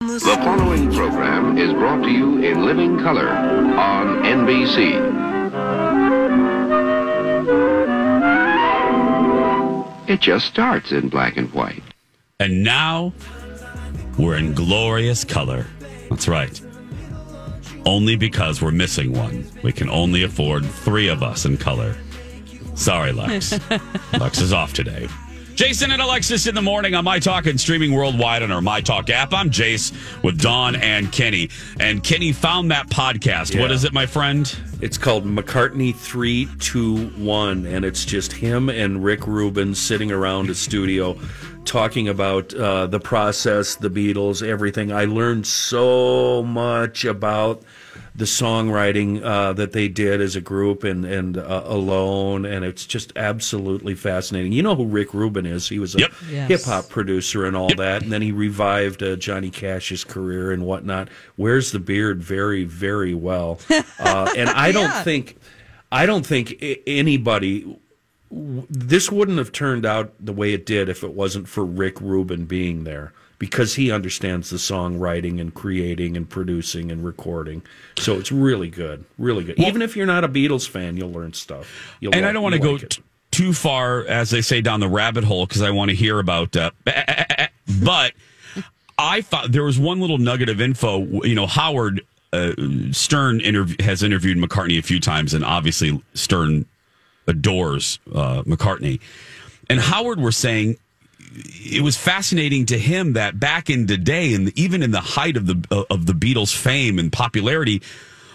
The following program is brought to you in living color on NBC. It just starts in black and white. And now we're in glorious color. That's right. Only because we're missing one. We can only afford three of us in color. Sorry, Lux. Lux is off today. Jason and Alexis in the morning on My Talk and streaming worldwide on our My Talk app. I'm Jace with Dawn and Kenny. And Kenny found that podcast. What Yeah. is it, my friend? It's called McCartney 321, and it's just him and Rick Rubin sitting around a studio talking about uh, the process, the Beatles, everything. I learned so much about the songwriting uh, that they did as a group and, and uh, alone, and it's just absolutely fascinating. You know who Rick Rubin is? He was a Yep. Yes. hip hop producer and all that, and then he revived uh, Johnny Cash's career and whatnot. Wears the beard very, very well, uh, and I don't think, I don't think anybody. This wouldn't have turned out the way it did if it wasn't for Rick Rubin being there because he understands the songwriting and creating and producing and recording. So it's really good, really good. Even if you're not a Beatles fan, you'll learn stuff. You'll and I don't want to go like t- too far, as they say, down the rabbit hole because I want to hear about. Uh, but I thought there was one little nugget of info. You know, Howard uh, Stern interv- has interviewed McCartney a few times, and obviously Stern adores uh, McCartney. And Howard was saying it was fascinating to him that back in the day, and even in the height of the uh, of the Beatles' fame and popularity,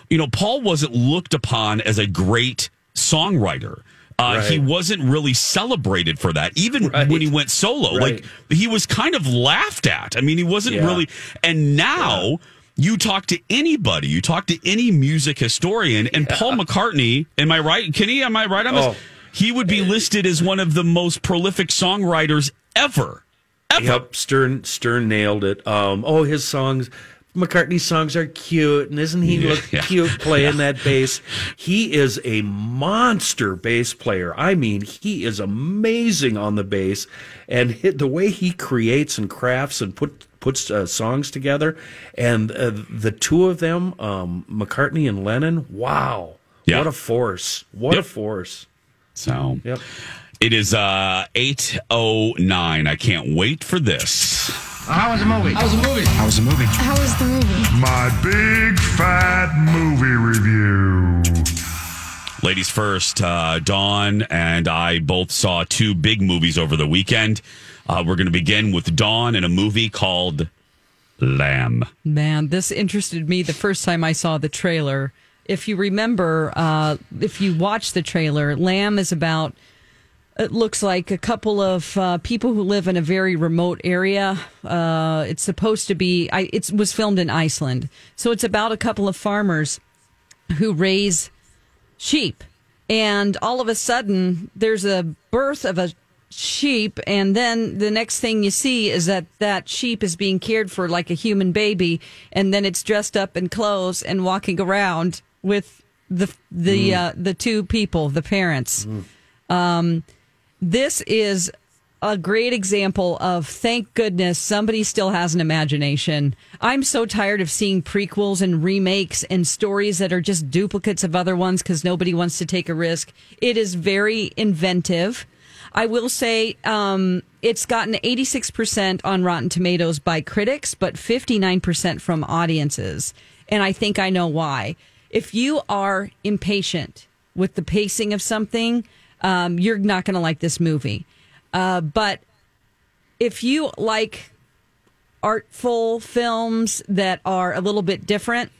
you know, Paul wasn't looked upon as a great songwriter. Uh, Right. He wasn't really celebrated for that, even Right. when he went solo. Right. Like he was kind of laughed at. I mean, he wasn't Yeah. really. And now you talk to anybody, you talk to any music historian, and Paul McCartney. Am I right, Kenny? Am I right on this? Oh. He would be listed as one of the most prolific songwriters ever. Ever. Yep, Stern Stern nailed it. Um, oh, his songs, McCartney's songs are cute, and isn't he Yeah, look yeah, cute playing that bass? He is a monster bass player. I mean, he is amazing on the bass, and the way he creates and crafts and put puts uh, songs together, and uh, the two of them, um, McCartney and Lennon. Wow, Yeah. what a force! What Yep. a force! So Yep. It is uh eight oh nine. I can't wait for this. How was the movie? How was the movie? How was the movie? How was the movie? My big fat movie review. Ladies first, uh, Dawn and I both saw two big movies over the weekend. Uh, we're going to begin with Dawn and a movie called Lamb. Man, this interested me the first time I saw the trailer. If you remember, uh, if you watch the trailer, Lamb is about, it looks like a couple of uh, people who live in a very remote area. Uh, it's supposed to be, I, it was filmed in Iceland. So it's about a couple of farmers who raise sheep. And all of a sudden, there's a birth of a sheep. And then the next thing you see is that that sheep is being cared for like a human baby. And then it's dressed up in clothes and walking around with the, the, uh, the two people, the parents. Um, this is a great example of thank goodness somebody still has an imagination. I'm so tired of seeing prequels and remakes and stories that are just duplicates of other ones because nobody wants to take a risk. It is very inventive. I will say um, it's gotten 86% on Rotten Tomatoes by critics, but 59% from audiences. And I think I know why. If you are impatient with the pacing of something, um, you're not going to like this movie. Uh, but if you like artful films that are a little bit different,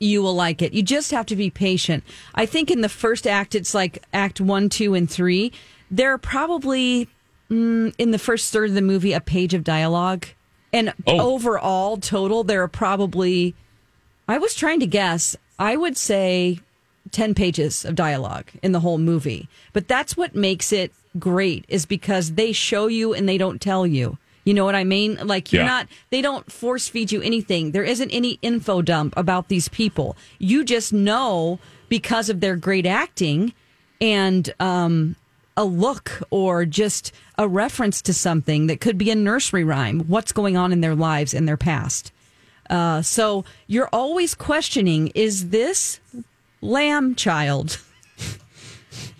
you will like it. You just have to be patient. I think in the first act, it's like act one, two, and three. There are probably mm, in the first third of the movie a page of dialogue. And Oh. overall, total, there are probably, I was trying to guess, I would say 10 pages of dialogue in the whole movie. But that's what makes it great, is because they show you and they don't tell you. You know what I mean? Like you're Yeah. not they don't force feed you anything. There isn't any info dump about these people. You just know because of their great acting and um a look or just a reference to something that could be a nursery rhyme, what's going on in their lives and their past. Uh, so you're always questioning is this lamb child?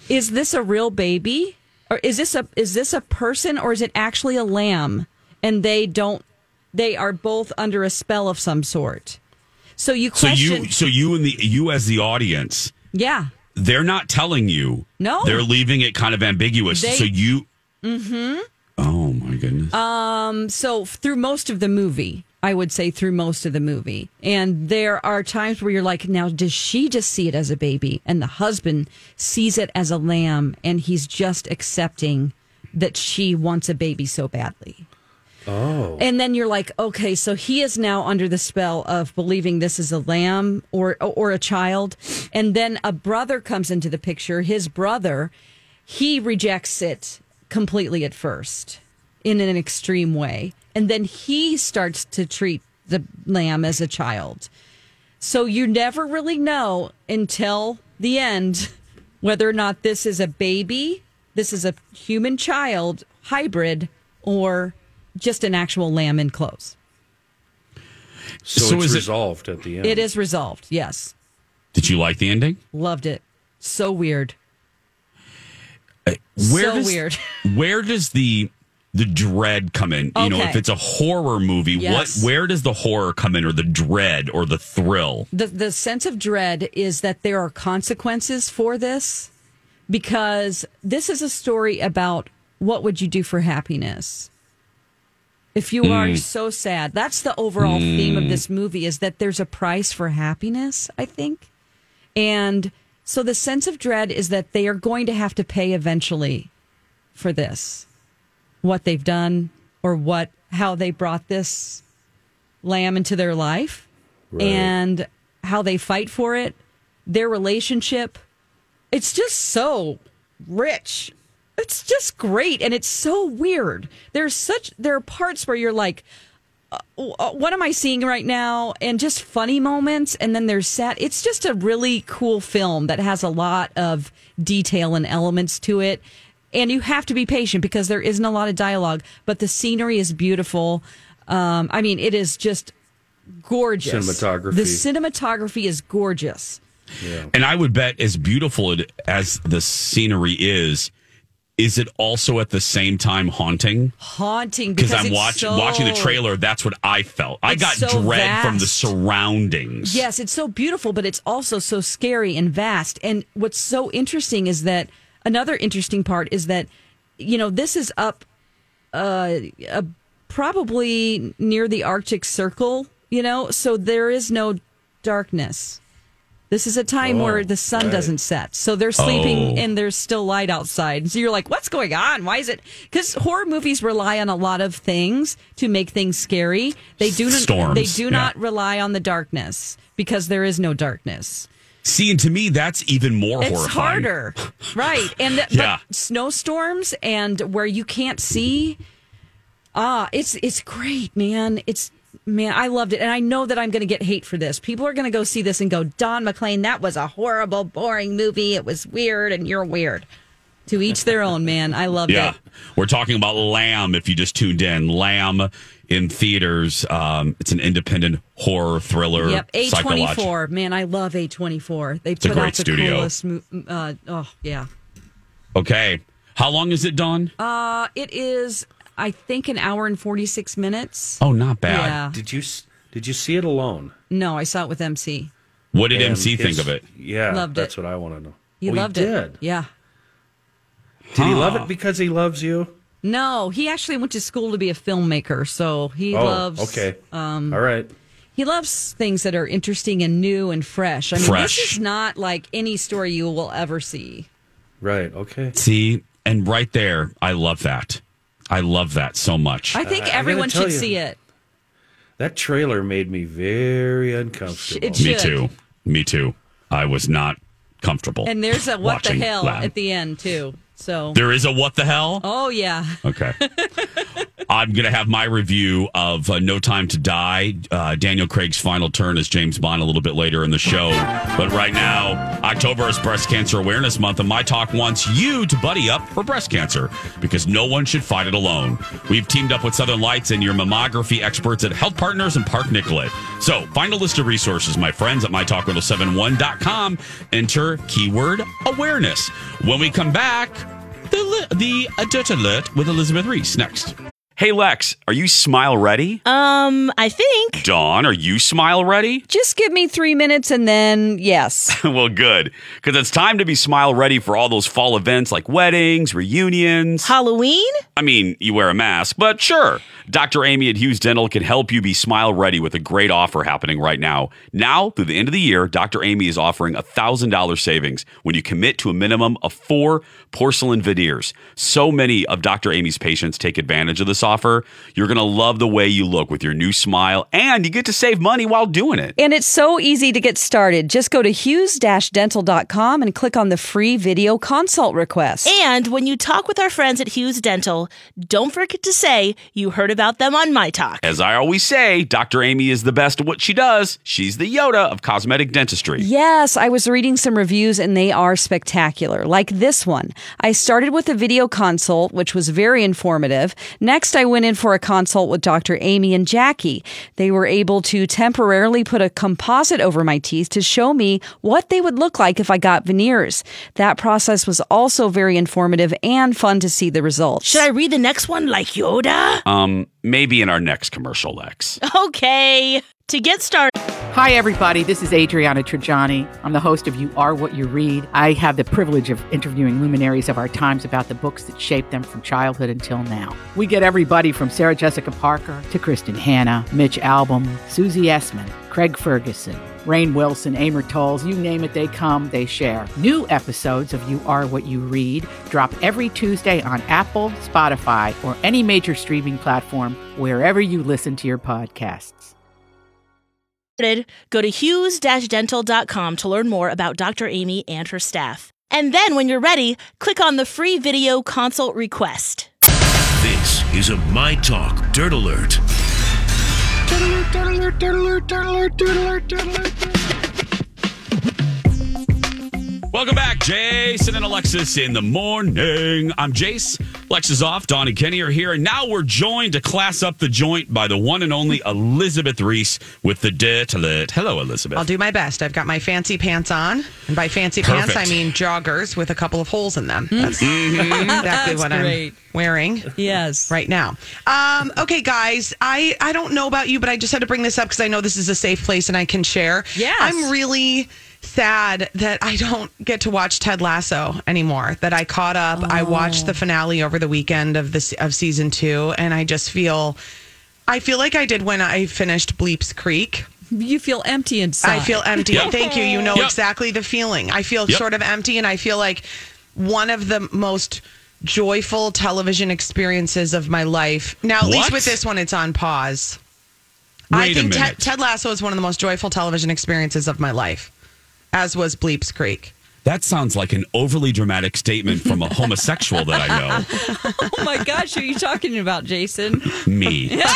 is this a real baby? Or is this a is this a person or is it actually a lamb? And they don't they are both under a spell of some sort. So you So you, so you and the you as the audience, Yeah. they're not telling you. No. they're leaving it kind of ambiguous. They- so you. Mm-hmm. Oh my goodness. Um, so through most of the movie, I would say through most of the movie. And there are times where you're like, now, does she just see it as a baby? And the husband sees it as a lamb and he's just accepting that she wants a baby so badly. Oh. And then you're like, okay, so he is now under the spell of believing this is a lamb or or a child. And then a brother comes into the picture. His brother, he rejects it completely at first in an extreme way. And then he starts to treat the lamb as a child. So you never really know until the end whether or not this is a baby, this is a human child hybrid, or just an actual lamb in clothes. So, So it's is it- resolved at the end. It is resolved. Yes. Did you like the ending? Loved it. So weird. Uh, where so does, weird. where does the the dread come in? You know, if it's a horror movie, Yes. what where does the horror come in or the dread or the thrill? the the sense of dread is that there are consequences for this because this is a story about what would you do for happiness if you are mm. so sad that's the overall theme of mm. this movie is that there's a price for happiness i think and so the sense of dread is that they are going to have to pay eventually for this what they've done or what how they brought this lamb into their life and how they fight for it, their relationship. It's just so rich. It's just great and it's so weird. There's such there are parts where you're like uh, uh, what am I seeing right now? And just funny moments, and then there's sad. It's just a really cool film that has a lot of detail and elements to it. And you have to be patient because there isn't a lot of dialogue, but the scenery is beautiful. Um, I mean, it is just gorgeous. Cinematography. The cinematography is gorgeous. And I would bet as beautiful as the scenery is, is it also at the same time haunting? Haunting Because because I'm it's watch, so- watching the trailer, that's what I felt. I got so dread from the surroundings. Yes, it's so beautiful, but it's also so scary and vast. And what's so interesting is that another interesting part is that, you know, this is up uh, uh, probably near the Arctic Circle, you know, so there is no darkness. This is a time Oh, where the sun right. doesn't set. So they're sleeping Oh. and there's still light outside. So you're like, what's going on? Why is it? Because horror movies rely on a lot of things to make things scary. They do not, they do yeah. not rely on the darkness because there is no darkness. See, and to me, that's even more It's horrifying. harder. right. And the, Yeah. snowstorms and where you can't see ah, it's it's great, man. It's man, I loved it. And I know that I'm going to get hate for this. People are going to go see this and go, "Don McLean, that was a horrible, boring movie. It was weird and you're weird." To each their own, man. I loved Yeah. it. We're talking about Lamb if you just tuned in. Lamb in theaters. Um, it's an independent horror thriller. Yep, A24. Man, I love A24. They a put great out the studio. coolest uh, oh, yeah. Okay. How long is it, Dawn? Uh, it is I think an hour and 46 minutes. oh, not bad. Yeah. Did you did you see it alone? No, I saw it with MC. What did And MC think of it? Yeah, Loved it. that's it. what I want to know. You Oh, loved he it. Did. Yeah. Did he love it because he loves you? No, he actually went to school to be a filmmaker, so he oh, loves okay. um All right. he loves things that are interesting and new and fresh. I mean, Fresh. this is not like any story you will ever see. Right. Okay. See, and right there, I love that. I love that so much. I think I gotta everyone tell should you. see it. That trailer made me very uncomfortable. It Me too. Me too. I was not comfortable. And there's a what the hell Lamb. at the end too. So There is a what the hell? Oh yeah. Okay. I'm going to have my review of uh, No Time to Die, uh, Daniel Craig's final turn as James Bond a little bit later in the show. But right now, October is Breast Cancer Awareness Month, and My Talk wants you to buddy up for breast cancer because no one should fight it alone. We've teamed up with Southern Lights and your mammography experts at Health Partners and Park Nicollet. So find a list of resources, my friends, at mytalk1071.com. Enter keyword awareness. When we come back, the, the uh, Dirt Alert with Elizabeth Reese next. Hey Lex, are you smile ready? Um, I think. Dawn, are you smile ready? Just give me three minutes and then yes. well, good, because it's time to be smile ready for all those fall events like weddings, reunions. Halloween? I mean, you wear a mask, but sure. Dr. Amy at Hughes Dental can help you be smile ready with a great offer happening right now. Now, through the end of the year, Dr. Amy is offering a $1,000 savings when you commit to a minimum of four porcelain veneers. So many of Dr. Amy's patients take advantage of this offer. You're going to love the way you look with your new smile, and you get to save money while doing it. And it's so easy to get started. Just go to hughes-dental.com and click on the free video consult request. And when you talk with our friends at Hughes Dental, don't forget to say you heard about them on My Talk. As I always say, Dr. Amy is the best at what she does. She's the Yoda of cosmetic dentistry. Yes, I was reading some reviews and they are spectacular. Like this one. I started with a video consult, which was very informative. Next, I went in for a consult with Dr. Amy and Jackie. They were able to temporarily put a composite over my teeth to show me what they would look like if I got veneers. That process was also very informative and fun to see the results. Should I read the next one like Yoda? Um, maybe in our next commercial, Lex. Okay. To get started. Hi, everybody. This is Adriana Trigiani. I'm the host of You Are What You Read. I have the privilege of interviewing luminaries of our times about the books that shaped them from childhood until now. We get everybody from Sarah Jessica Parker to Kristin Hannah, Mitch Albom, Susie Essman, Craig Ferguson, Rainn Wilson, Amor Towles, you name it, they come, they share. New episodes of You Are What You Read drop every Tuesday on Apple, Spotify, or any major streaming platform wherever you listen to your podcasts. Go to hughes-dental.com to learn more about Dr. Amy and her staff. And then when you're ready, click on the free video consult request. This is a My Talk Dirt Alert. Welcome back, Jason and Alexis in the morning. I'm Jace. Lex is off. Dawn and Kenny are here. And now we're joined to class up the joint by the one and only Elizabeth Reese with the Dirt Alert. Hello, Elizabeth. I'll do my best. I've got my fancy pants on. And by fancy Perfect. pants, I mean joggers with a couple of holes in them. Mm-hmm. That's exactly That's what great. I'm wearing. Yes. Right now. Um, okay, guys, I, I don't know about you, but I just had to bring this up because I know this is a safe place and I can share. Yes. I'm really sad that I don't get to watch Ted Lasso anymore. That I caught up. I oh. watched Oh. the finale over the weekend of this of season two, and I just feel I feel like I did when I finished Bleeps Creek. You feel empty inside. I feel empty. Yep. Thank you. You know Yep. exactly the feeling. I feel Yep. sort of empty, and I feel like one of the most joyful television experiences of my life. Now, at least with this one, it's on pause. I Wait a think Ted. Ted Lasso is one of the most joyful television experiences of my life, as was Bleeps Creek. That sounds like an overly dramatic statement from a homosexual that I know. Oh my gosh, who are you talking about, Jason? Me.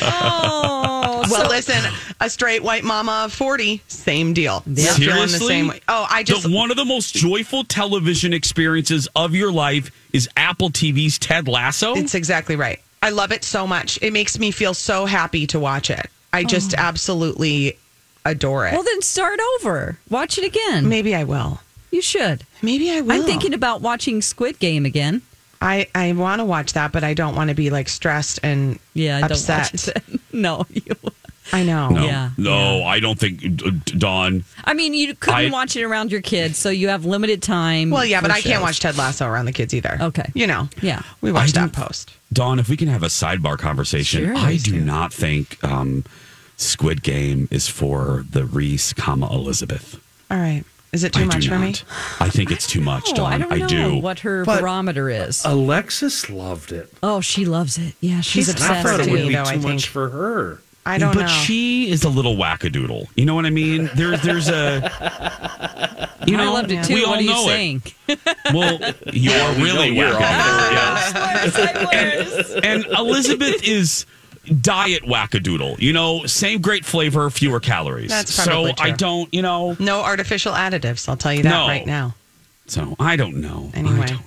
Oh, Well, so- listen, a straight white mama of 40, same deal. Yeah. You're feeling the Seriously? same way. Oh, I just. The- one of the most joyful television experiences of your life is Apple TV's Ted Lasso. It's exactly right. I love it so much. It makes me feel so happy to watch it. I just oh. absolutely adore it. well, then start over. Watch it again. Maybe I will. You should. Maybe I will. I'm thinking about watching Squid Game again. I, I want to watch that, but I don't want to be like stressed and Yeah, upset. don't watch it. no, you. I know. no, Yeah, no, I don't think Dawn. I mean, you couldn't I- watch it around your kids, so you have limited time. Well, yeah, but for I can't watch Ted Lasso around the kids either. Okay. You know. Yeah. We watched I that don't- post. Dawn, if we can have a sidebar conversation, Sure, I do do not think um, Squid Game is for the Reese, comma Elizabeth. All right. Is it too I much do for me? I think it's too much, Oh, Dawn. I don't know do. what her But- barometer is. Alexis loved it. oh, she loves it. Yeah, she's, She's I obsessed thought it too. would be though, I too think. much for her. I don't but know. she is a little wackadoodle. You know what I mean? There, there's a. You know, I loved it too. We what all are you know saying? it. Well, you're really you're wackadoodle. Yes. And Elizabeth is diet wackadoodle. You know, same great flavor, fewer calories. That's so probably I don't. You know. no artificial additives. I'll tell you that No. right now. So I don't know. I Anyway. don't know.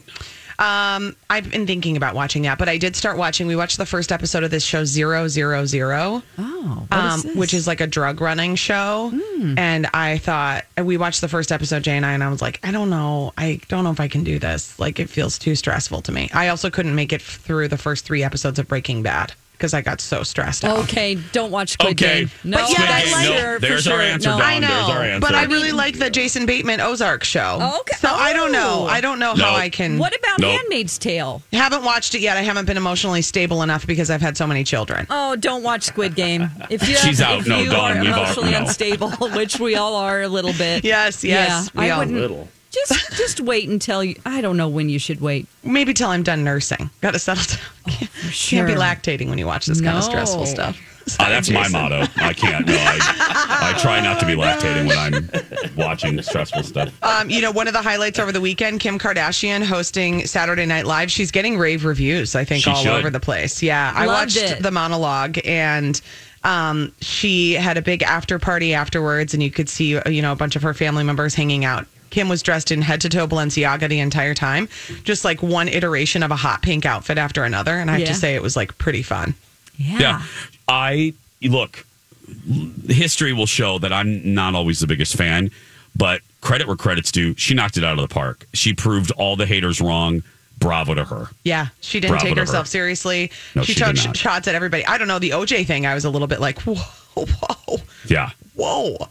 Um, I've been thinking about watching that, but I did start watching. We watched the first episode of this show, Zero Zero Zero, Oh, what um, is this? which is like a drug running show. And I thought we watched the first episode, Jay and I, and I was like, I don't know, I don't know if I can do this. Like, it feels too stressful to me. I also couldn't make it through the first three episodes of Breaking Bad because I got so stressed out. Okay, don't watch Squid Okay. Game. No, But yeah, for that's like- sure, for There's our answer, No. Dawn. I know, There's our answer. but I really like the Jason Bateman Ozark show. Oh, okay. So I don't know. Oh. I don't know No. how I can. What about Nope. Handmaid's Tale? Haven't watched it yet. I haven't been emotionally stable enough because I've had so many children. Oh, don't watch Squid Game. If you She's out. if No, you Dawn, are we've all- emotionally no. unstable, which we all are a little bit. Yes, yes, Yeah, we I all- wouldn't. Little. Just just wait until you. I don't know when you should wait. Maybe till I'm done nursing. Got to settle down. Can't, sure. can't be lactating when you watch this kind of stressful No. stuff. Uh, that's my motto. I can't. No, I, I try not to be lactating when I'm watching stressful stuff. Um, you know, one of the highlights over the weekend, Kim Kardashian hosting Saturday Night Live. She's getting rave reviews, I think, She all should. over the place. Yeah, I watched it. the monologue and um, she had a big after party afterwards, and you could see, you know, a bunch of her family members hanging out Kim was dressed in head to toe Balenciaga the entire time, just like one iteration of a hot pink outfit after another. And I have Yeah. to say, it was like pretty fun. Yeah. I look, history will show that I'm not always the biggest fan, but credit where credit's due. She knocked it out of the park. She proved all the haters wrong. Bravo to her. Yeah, she didn't Bravo take to her. herself seriously. No, she she took did not. shots at everybody. I don't know the OJ thing. I was a little bit like, whoa, whoa, Yeah. whoa.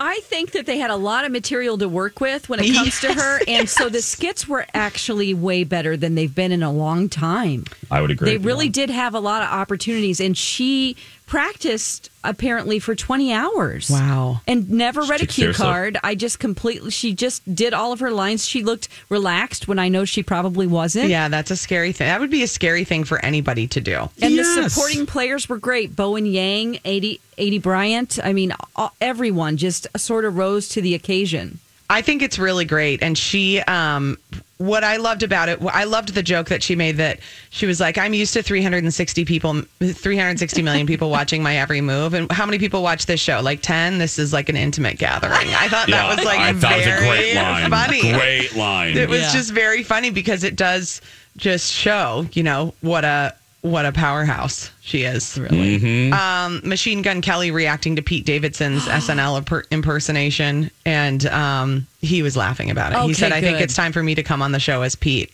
Yep. I think that they had a lot of material to work with when it comes to her. And so the skits were actually way better than they've been in a long time. I would agree. They really did have a lot of opportunities. And she practiced apparently for 20 hours. Wow. And never read a cue seriously. card. I just completely, she just did all of her lines. She looked relaxed when I know she probably wasn't. Yeah, that's a scary thing. That would be a scary thing for anybody to do. And Yes. the supporting players were great. Bowen Yang, Aidy, Aidy Bryant. I mean, all, everyone just sort of rose to the occasion. I think it's really great. And she, um, what I loved about it, I loved the joke that she made that she was like, I'm used to 360 people, 360 million people watching my every move. And how many people watch this show? Like 10? This is like an intimate gathering. I thought Yeah, that was like I thought it was a very great line. funny. Great line. It was Yeah. just very funny because it does just show, you know, what a what a powerhouse she is. Really. Mm-hmm. Um, Machine Gun Kelly reacting to Pete Davidson's SNL impersonation, and um, he was laughing about it. he Okay, said, "I think it's time for me to come on the show as Pete,"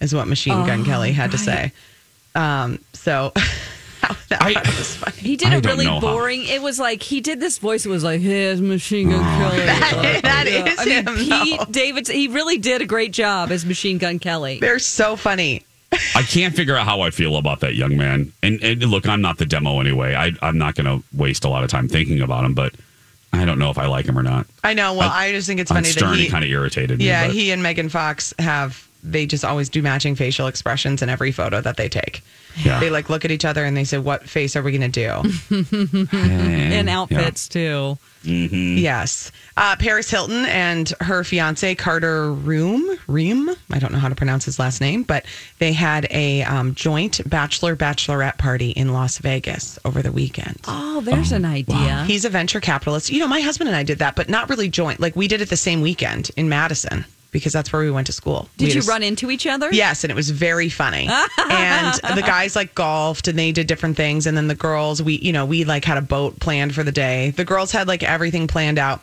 is what Machine Gun Oh, Kelly had to say. Um, so that I- was funny. He did I a really know how- boring. It was like he did this voice. It was like, "Here's Machine Gun Kelly." That- that Yeah. is I mean, him, Pete though. Davids. He really did a great job as Machine Gun Kelly. They're so funny. I can't figure out how I feel about that young man. And, and look, I'm not the demo anyway. I, I'm not going to waste a lot of time thinking about him, but I don't know if I like him or not. I know. Well, I- I, just think it's funny that he he kind of irritated me. Yeah, he and Megan Fox have they just always do matching facial expressions in every photo that they take. Yeah. They like look at each other and they say, "What face are we going to do?" in outfits too. Mm-hmm. yes, uh, Paris Hilton and her fiance Carter Room Ream. I don't know how to pronounce his last name, but they had a um, joint bachelor bachelorette party in Las Vegas over the weekend. Oh, there's an idea. He's a venture capitalist. You know, my husband and I did that, but not really joint. Like we did it the same weekend in Madison because that's where we went to school. We Did you just- run into each other? Yes, and it was very funny. and the guys like golfed and they did different things. And then the girls, we, you know, we like had a boat planned for the day. The girls had like everything planned out,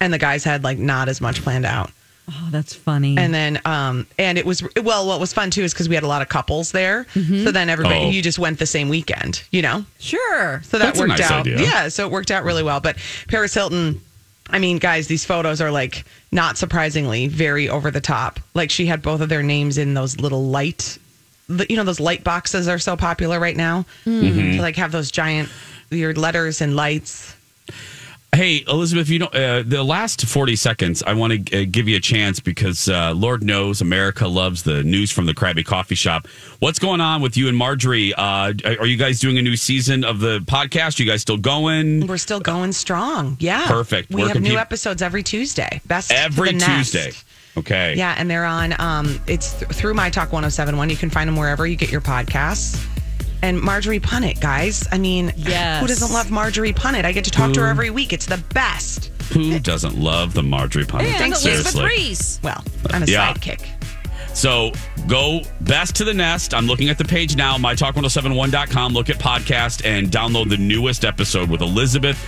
and the guys had like not as much planned out. Oh, that's funny. And then, um, and it was well. What was fun too is because we had a lot of couples there. Mm-hmm. So then everybody, Oh. you just went the same weekend, you know. sure. So that That's a worked nice out. idea. Yeah, so it worked out really well. But Paris Hilton, I mean, guys, these photos are like not surprisingly very over the top. Like she had both of their names in those little light, the- you know, those light boxes are so popular right now. Mm-hmm. To like have those giant your letters and lights. Hey, Elizabeth, you know, uh, the last 40 seconds, I want to uh, give you a chance because uh, Lord knows America loves the news from the Krabby Coffee Shop. What's going on with you and Marjorie? Uh, are you guys doing a new season of the podcast? you guys still going? We're still going strong. Yeah, Perfect. We Where have new episodes every Tuesday. Best Every. Tuesday. Okay. Yeah, and they're on. Um, it's th- through My Talk 1071. You can find them wherever you get your podcasts. And Marjorie Punnett, guys. I mean, Yes. who doesn't love Marjorie Punnett? I get to talk to her every week. It's the best. Who doesn't love the Marjorie Punnett? and Elizabeth Seriously. Reese. Well, I'm a Yeah. sidekick. So go best to the nest. I'm looking at the page now, mytalk1071.com. Look at podcast and download the newest episode with Elizabeth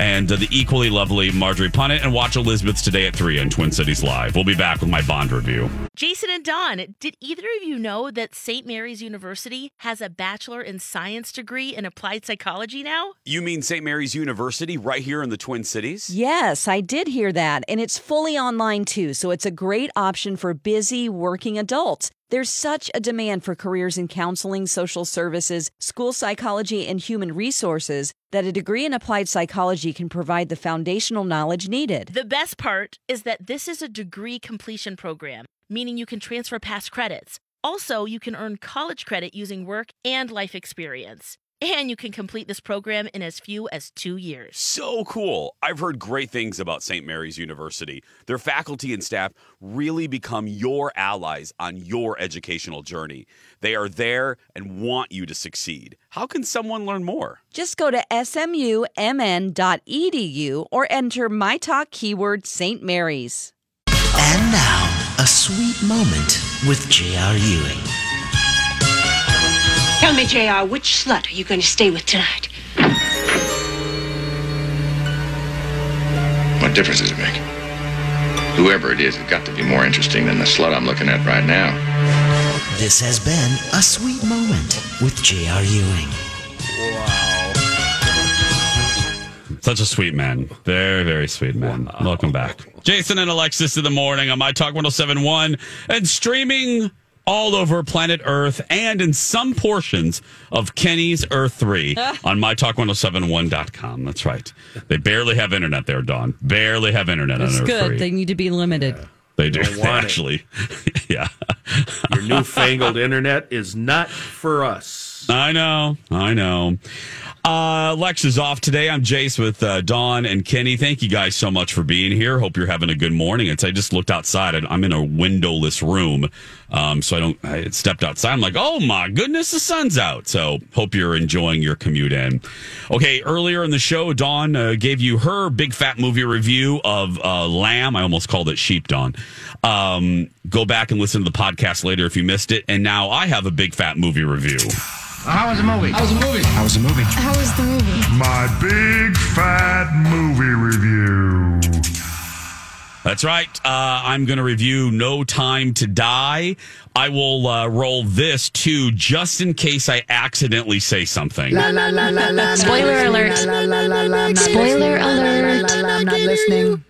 and uh, the equally lovely Marjorie Punnett and watch Elizabeth's today at 3 on Twin Cities Live. We'll be back with my Bond review. Jason and Dawn, did either of you know that St. Mary's University has a Bachelor in Science degree in applied psychology now? You mean St. Mary's University right here in the Twin Cities? Yes, I did hear that. And it's fully online too, so it's a great option for busy working adults. There's such a demand for careers in counseling, social services, school psychology, and human resources that a degree in applied psychology can provide the foundational knowledge needed. The best part is that this is a degree completion program, meaning you can transfer past credits. Also, you can earn college credit using work and life experience. And you can complete this program in as few as two years. So cool. I've heard great things about St. Mary's University. Their faculty and staff really become your allies on your educational journey. They are there and want you to succeed. How can someone learn more? Just go to smumn.edu or enter my talk keyword St. Mary's. And now, a sweet moment with J.R. Ewing. Tell me, JR, which slut are you going to stay with tonight? What difference does it make? Whoever it is, it's got to be more interesting than the slut I'm looking at right now. This has been a sweet moment with J.R. Ewing. Wow. Such a sweet man. Very, very sweet man. Welcome back. Jason and Alexis in the morning on My Talk 1071 and streaming all over planet Earth and in some portions of Kenny's Earth 3 on MyTalk1071.com. That's right. They barely have internet there, Dawn. Barely have internet It's on Earth good. 3. They need to be limited. They do. They actually. yeah. Your newfangled internet is not for us. I know. I know. Uh, Lex is off today. I'm Jace with uh, Dawn and Kenny. Thank you guys so much for being here. Hope you're having a good morning. It's, I just looked outside. and I'm in a windowless room, um, so I don't. I stepped outside. I'm like, oh my goodness, the sun's out. So hope you're enjoying your commute in. Okay, earlier in the show, Dawn uh, gave you her big fat movie review of uh, Lamb. I almost called it Sheep. Dawn. Um, go back and listen to the podcast later if you missed it. And now I have a big fat movie review. How was the movie? How was the movie? How was the movie? How was the movie? My big fat movie review. That's right. Uh, I'm going to review No Time to Die. I will uh, roll this too, just in case I accidentally say something. La, la, la, Spoiler alert. Spoiler alert. I'm not listening.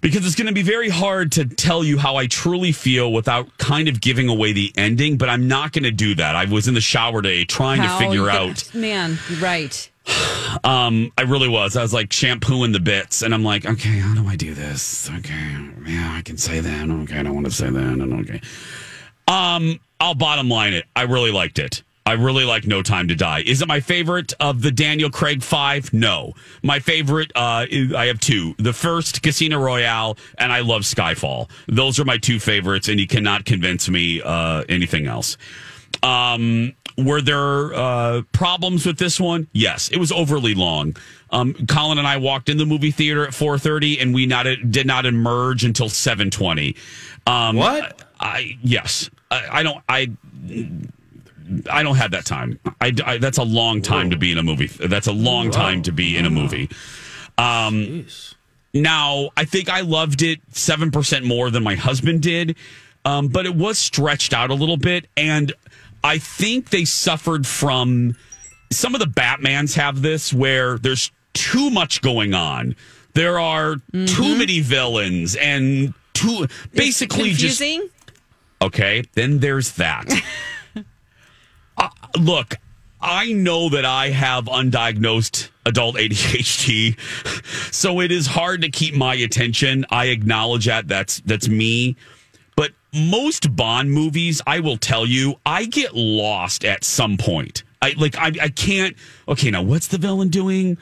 Because it's going to be very hard to tell you how I truly feel without kind of giving away the ending, but I'm not going to do that. I was in the shower today trying How to figure out. Man, right. Um, I really was. I was like shampooing the bits, and I'm like, okay, how do I do this? Okay, yeah, I can say that. Okay, I don't want to say that. And okay. Um, I'll bottom line it. I really liked it. I really like No Time to Die. Is it my favorite of the Daniel Craig five? No. My favorite, uh, I have two. The first, Casino Royale, and I love Skyfall. Those are my two favorites, and you cannot convince me uh, anything else. Um, were there uh, problems with this one? Yes, it was overly long. Um, Colin and I walked in the movie theater at 4:30, and we not did not emerge until 7:20. Um, what? I yes, I, I don't I. I don't have that time. I, I- that's a long time to be in a movie. That's a long time to be in a movie. Um, now, I think I loved it seven percent more than my husband did, um, but it was stretched out a little bit, and I think they suffered from some of the Batmans have this where there's too much going on. There are too many villains and too basically just Okay, then there's that. uh, look, I know that I have undiagnosed adult ADHD, so it is hard to keep my attention. I acknowledge that that's that's me. Most Bond movies, I will tell you, I get lost at some point. I like I, I can't okay, now what's the villain doing?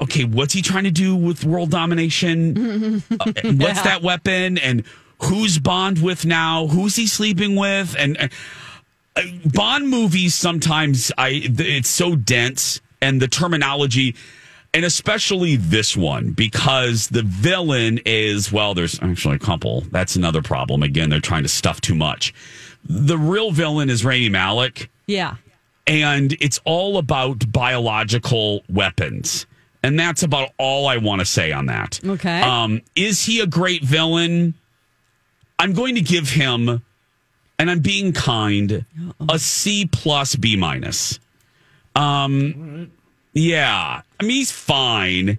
Okay, what's he trying to do with world domination? Uh, what's that weapon and who's Bond with now? Who's he sleeping with? And uh, uh, Bond movies sometimes I it's so dense and the terminology and especially this one because the villain is well there's actually a couple that's another problem again they're trying to stuff too much the real villain is Rami Malek Yeah. and it's all about biological weapons. And that's about all I want to say on that. Okay. Um, is he a great villain? I'm going to give him, and I'm being kind, a C plus B minus. Um, yeah, I mean he's fine,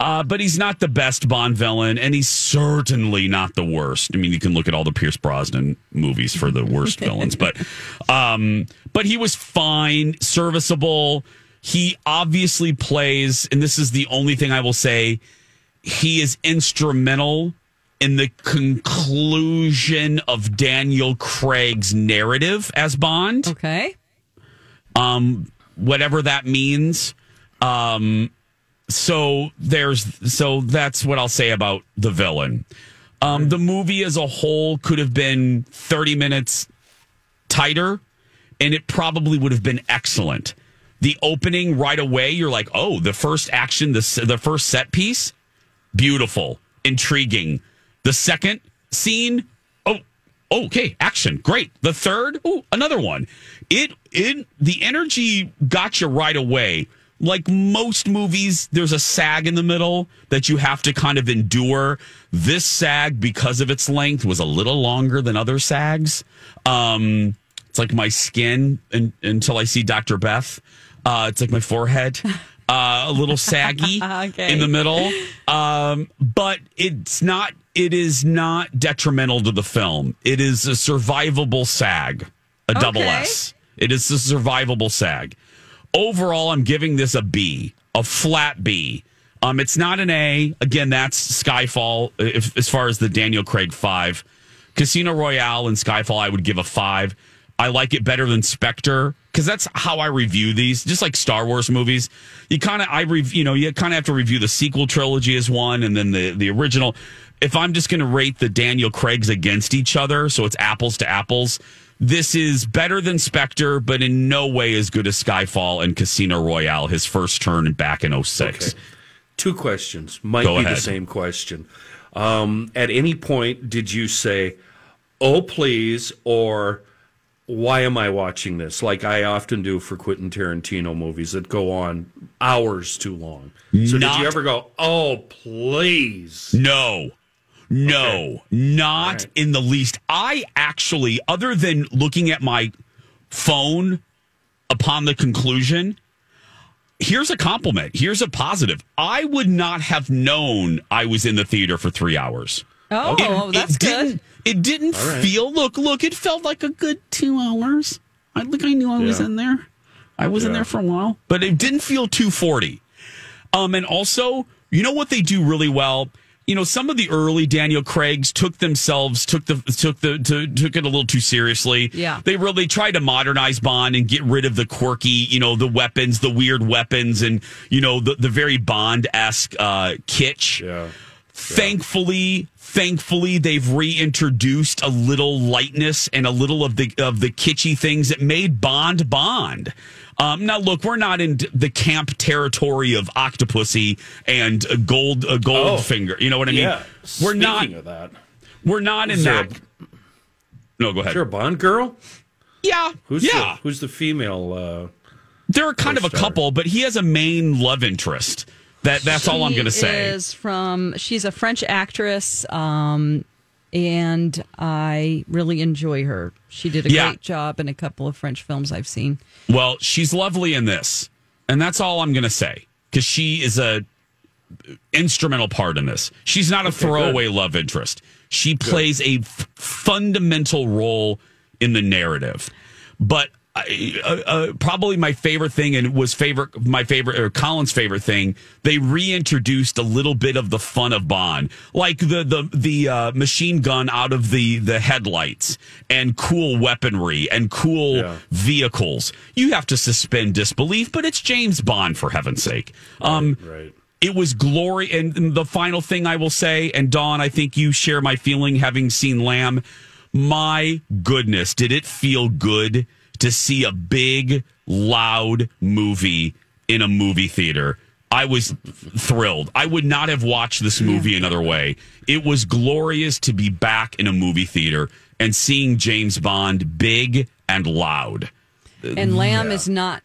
uh, but he's not the best Bond villain, and he's certainly not the worst. I mean, you can look at all the Pierce Brosnan movies for the worst villains, but um, but he was fine, serviceable. He obviously plays, and this is the only thing I will say. He is instrumental in the conclusion of Daniel Craig's narrative as Bond. Okay. Um, whatever that means. Um, so there's so that's what I'll say about the villain. Um, the movie as a whole could have been 30 minutes tighter, and it probably would have been excellent. The opening right away, you're like, oh, the first action, the the first set piece, beautiful, intriguing. The second, scene. Oh, okay, action, great. The third, oh, another one. It it the energy got you right away. Like most movies, there's a sag in the middle that you have to kind of endure. This sag, because of its length, was a little longer than other sags. Um, it's like my skin in, until I see Dr. Beth. Uh, it's like my forehead, uh, a little saggy Okay. in the middle. Um, but it's not. It is not detrimental to the film. It is a survivable sag, a double Okay. S. It is a survivable sag. Overall, I'm giving this a B, a flat B. Um, it's not an A. Again, that's Skyfall. If, as far as the Daniel Craig five, Casino Royale and Skyfall, I would give a five. I like it better than Spectre because that's how I review these. Just like Star Wars movies, you kind of I rev, you know you kind of have to review the sequel trilogy as one, and then the the original. If I'm just going to rate the Daniel Craigs against each other, so it's apples to apples. This is better than Spectre, but in no way as good as Skyfall and Casino Royale, his first turn back in 06. Two questions. Might Go be ahead. the same question. Um, at any point, did you say, oh, please, or why am I watching this? Like I often do for Quentin Tarantino movies that go on hours too long. So did you ever go, oh, please? No. No, not in the least. I actually, other than looking at my phone upon the conclusion, here's a compliment. Here's a positive. I would not have known I was in the theater for three hours. Oh, that's it Didn't, it didn't All right. feel. Look, look. It felt like a good two hours. I like. I knew I was Yeah. in there. I was in there for a while, but it didn't feel two forty. Um, and also, you know what they do really well. You know, some of the early Daniel Craig's took themselves took the took the to, took it a little too seriously. Yeah. they really tried to modernize Bond and get rid of the quirky, you know, the weapons, the weird weapons, and you know the the very Bond esque uh, kitsch. Yeah. Thankfully, thankfully, they've reintroduced a little lightness and a little of the of the kitschy things that made Bond Bond. Um, now, look, we're not in the camp territory of Octopussy and uh, Gold uh, Goldfinger. you know what I mean? Yeah. We're Speaking not. of that. We're not in Is there that. no, go ahead. Is there a Bond girl? Yeah. Who's yeah. The, who's the female? Uh, There are kind of a couple, but he has a main love interest. That that's all I'm going to say. Is from she's a French actress, um, and I really enjoy her. She did a Yeah. great job in a couple of French films I've seen. Well, she's lovely in this, and that's all I'm going to say because she is a instrumental part in this. She's not a throwaway love interest. She plays a f- fundamental role in the narrative. But I- uh, uh, probably my favorite thing, and was favorite my favorite or Colin's favorite thing. They reintroduced a little bit of the fun of Bond, like the the the uh, machine gun out of the the headlights, and cool weaponry and cool vehicles. You have to suspend disbelief, but it's James Bond for heaven's sake. Um, right. it was glory. And the final thing I will say, and Dawn, I think you share my feeling having seen Lamb. My goodness, did it feel good to see a big, loud movie in a movie theater? I was thrilled. I would not have watched this movie another way. It was glorious to be back in a movie theater and seeing James Bond big and loud. And Lamb is not.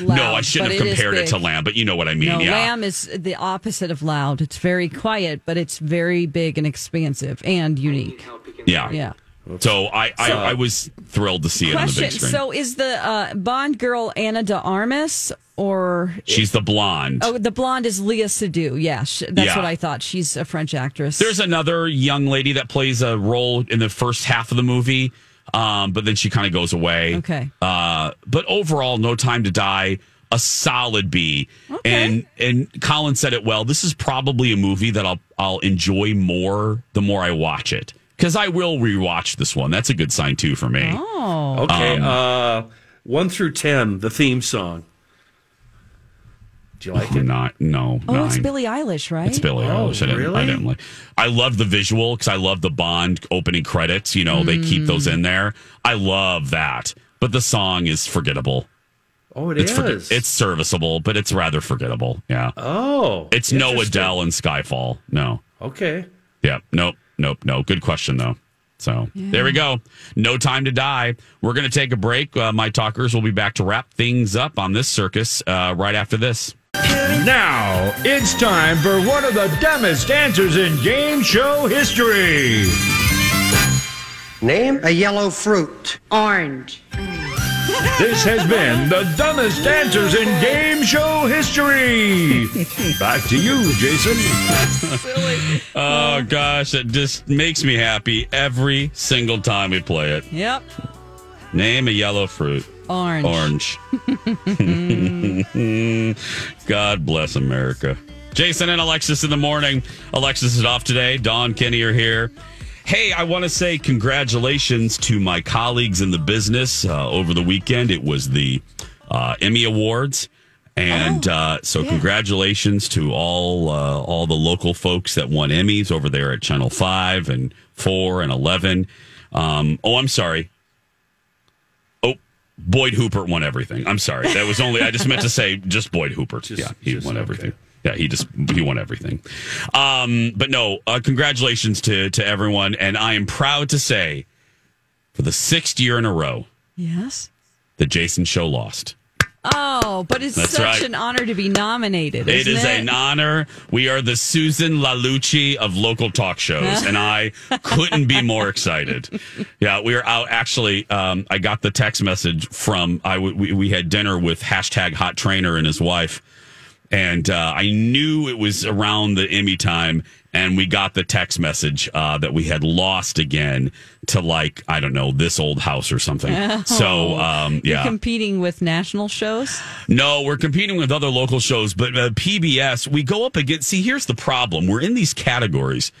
Loud, no, I shouldn't have it is compared it to. Lamb, but you know what I mean. no, yeah. Lamb is the opposite of loud. It's very quiet, but it's very big and expansive and unique. Yeah. Yeah. So I, I, So- I was thrilled to see it on the Question: big screen. So, is the uh, Bond girl Ana de Armas or She's the blonde. Oh, the blonde is Léa Seydoux. Yeah, sh- that's Yeah. what I thought. She's a French actress. There's another young lady that plays a role in the first half of the movie, um, but then she kind of goes away. Okay. Uh, but overall, No Time to Die, a solid B. okay. And and Colin said it well. This is probably a movie that I'll I'll enjoy more the more I watch it because I will rewatch this one. That's a good sign too for me. Oh. Okay. Um, uh, one through ten, the theme song. Do you like it? Not no. Oh, it's nine. Billie Eilish, right? It's Billie Oh, Eilish. I didn't, I didn't like. I love the visual because I love the Bond opening credits. You know, they keep those Mm. in there. I love that. But the song is forgettable. Oh, it it's is. forget- it's serviceable, but it's rather forgettable. Yeah. Oh, It's no interesting. Adele in Skyfall. No. Okay. Yeah. Nope. Nope, no. Good question though. So there we go. No time to die. We're going to take a break. Uh, my talkers will be back to wrap things up on this circus uh, right after this. Now it's time for one of the dumbest answers in game show history. Name a yellow fruit. Orange. This has been the dumbest answers in game show history. Back to you, Jason. Oh gosh, it just makes me happy every single time we play it. Yep. Name a yellow fruit. Orange. Orange. God bless America. Jason and Alexis in the morning. Alexis is off today. Dawn, Kenny are here. Hey, I want to say congratulations to my colleagues in the business. Uh, over the weekend, it was the uh, Emmy Awards. And uh, so, congratulations to all uh, all the local folks that won Emmys over there at Channel Five and Four and Eleven. Um, oh, I'm sorry. Oh, Boyd Huppert won everything. I'm sorry. That was only I just meant to say just Boyd Huppert. yeah, he won everything. Yeah, he just he won everything. Um, but no, uh, congratulations to to everyone, and I am proud to say, for the sixth year in a row, Yes. the Jason Show lost. Oh, but it's That's such right. an honor to be nominated. It is it? an honor. We are the Susan LaLucci of local talk shows, and I couldn't be more excited. Yeah, we are out. Actually, um, I got the text message from I. w- We, we had dinner with hashtag Hot Trainer and his wife, and uh, I knew it was around the Emmy time, and we got the text message uh, that we had lost again to like I don't know this old house or something. So um, yeah, competing with national shows. no, we're competing with other local shows, but uh, PBS, we go up against. See, here's the problem: we're in these categories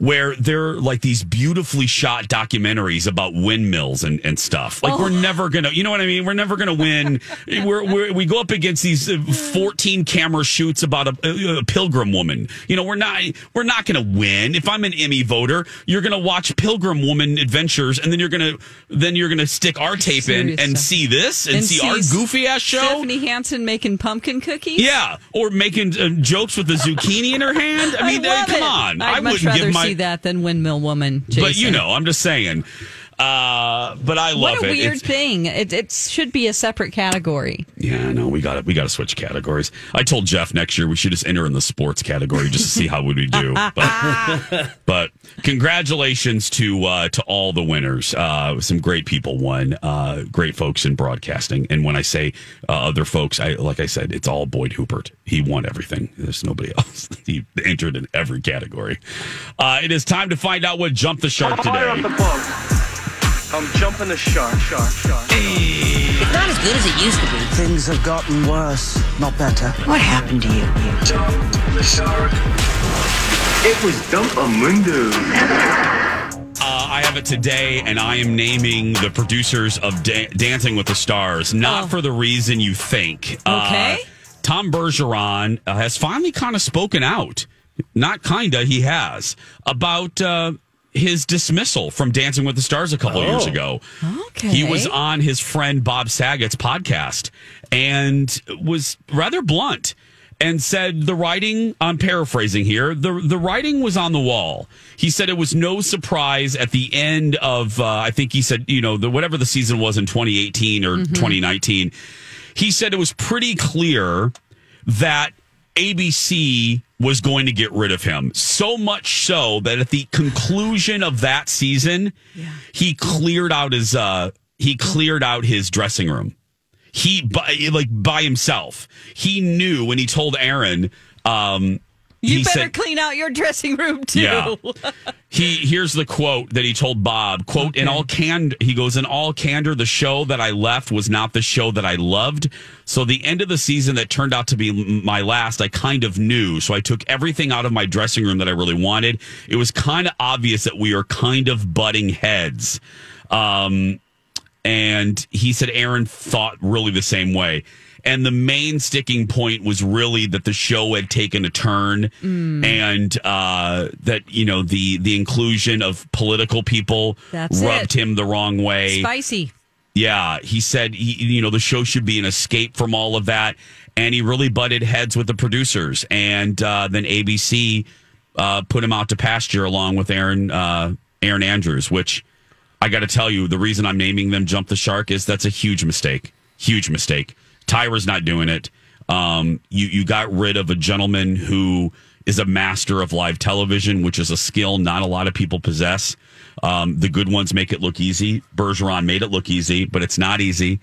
where they're like these beautifully shot documentaries about windmills and, and stuff. Like we're never gonna, you know what I mean? We're never gonna win. we're, we're we go up against these uh, 14 camera shoots about a, a pilgrim woman. You know, we're not we're not gonna win. If I'm an Emmy voter, you're gonna watch Pilgrim Woman Adventures, and then you're gonna then you're gonna stick our tape in and see this and, see, our goofy ass show. Stephanie Hansen making pumpkin cookies. Yeah, or making uh, jokes with the zucchini in her hand. I mean, uh, love come it. on. I'd I would not give my. See that than Windmill Woman. Jason. But you know, I'm just saying. Uh, but I love what a it. weird It's- thing. It, it should be a separate category. Yeah, no, we got to we got to switch categories. I told Jeff next year we should just enter in the sports category just to see how would we do. But, but congratulations to uh, to all the winners. Uh, some great people won. Uh, great folks in broadcasting. And when I say uh, other folks, I like I said, it's all Boyd Huppert. He won everything. There's nobody else. He entered in every category. Uh, it is time to find out what jumped the shark Fire today. Up the boat. I'm jumping the shark, shark, shark. It's not as good as it used to be. Things have gotten worse, not better. What happened to you? The shark. It was Dumpamundo. Uh, I have it today, and I am naming the producers of da- Dancing with the Stars, not for the reason you think. Okay. Uh, Tom Bergeron uh, has finally kind of spoken out, not kinda, he has, about uh, his dismissal from Dancing with the Stars a couple years Oh. ago. Okay. He was on his friend Bob Saget's podcast and was rather blunt and said the writing I'm paraphrasing here the the writing was on the wall. He said it was no surprise at the end of uh, I think he said you know the whatever the season was in 2018 or 2019. He said it was pretty clear that ABC was going to get rid of him. So much so that at the conclusion of that season, he cleared out his uh he cleared out his dressing room. He by, like by himself. He knew when he told Erin um You better said, clean out your dressing room too. Yeah. he here's the quote that he told Bob. Quote in all candor he goes in all candor the show that I left was not the show that I loved. So the end of the season that turned out to be my last I kind of knew. So I took everything out of my dressing room that I really wanted. It was kind of obvious that we are kind of butting heads. Um and he said Erin thought really the same way. And the main sticking point was really that the show had taken a turn, Mm. and uh, that you know the the inclusion of political people That's rubbed it. him the wrong way. Spicy. Yeah, he said he, you know the show should be an escape from all of that, and he really butted heads with the producers, and uh, then ABC uh, put him out to pasture along with Erin uh, Erin Andrews, which I got to tell you, the reason I'm naming them Jump the Shark is that's a huge mistake. Huge mistake. Tyra's not doing it. Um, you you got rid of a gentleman who is a master of live television, which is a skill not a lot of people possess. Um, the good ones make it look easy. Bergeron made it look easy, but it's not easy.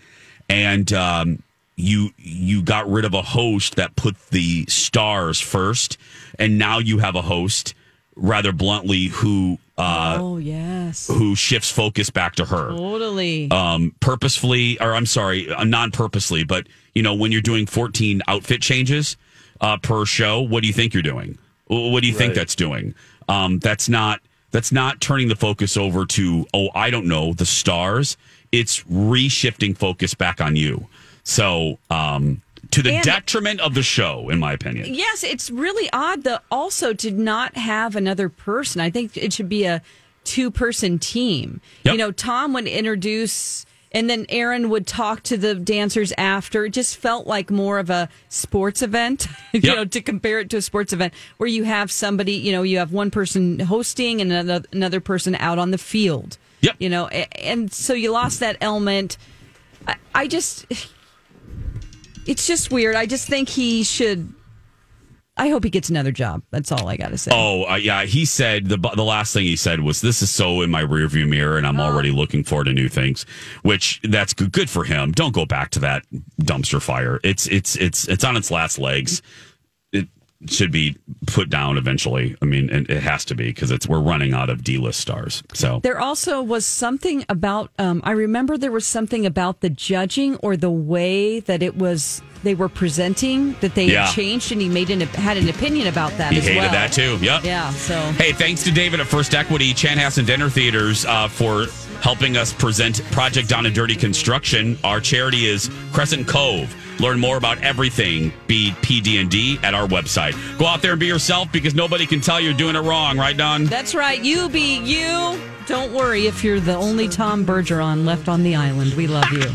And um, you you got rid of a host that put the stars first, and now you have a host, rather bluntly, who uh, oh yes, who shifts focus back to her totally. um, purposefully, or I'm sorry, uh, non-purposely, but you know, when you're doing 14 outfit changes uh, per show, what do you think you're doing? What do you think that's doing? Um, that's not that's not turning the focus over to oh, I don't know the stars. It's reshifting focus back on you. So um, to the And- detriment of the show, in my opinion. Yes, it's really odd though also to not have another person. I think it should be a two person team. Yep. You know, Tom would introduce and then Erin would talk to the dancers after. It just felt like more of a sports event, you Yep. know, to compare it to a sports event where you have somebody, you know, you have one person hosting and another, another person out on the field. Yep. You know, and so you lost that element. I, I just, it's just weird. I just think he should. I hope he gets another job. That's all I got to say. Oh uh, yeah, he said the the last thing he said was, "This is so in my rearview mirror, and I'm already looking forward to new things." Which that's good, good for him. Don't go back to that dumpster fire. It's it's it's it's on its last legs. Should be put down eventually. I mean, and it has to be because it's we're running out of D list stars. So There also was something about. Um, I remember there was something about the judging or the way that it was they were presenting that they Yeah. changed, and he made an had an opinion about that. he hated well. that too. Yep. Yeah. So Hey, thanks to David at First Equity, Chanhassen Dinner Theaters uh, for helping us present Project Down and Dirty Construction. Our charity is Crescent Cove. Learn more about everything be PD&D at our website. Go out there and be yourself because nobody can tell you're doing it wrong, right, Dawn? that's right. You be you. Don't worry if you're the only Tom Bergeron left on the island. We love you.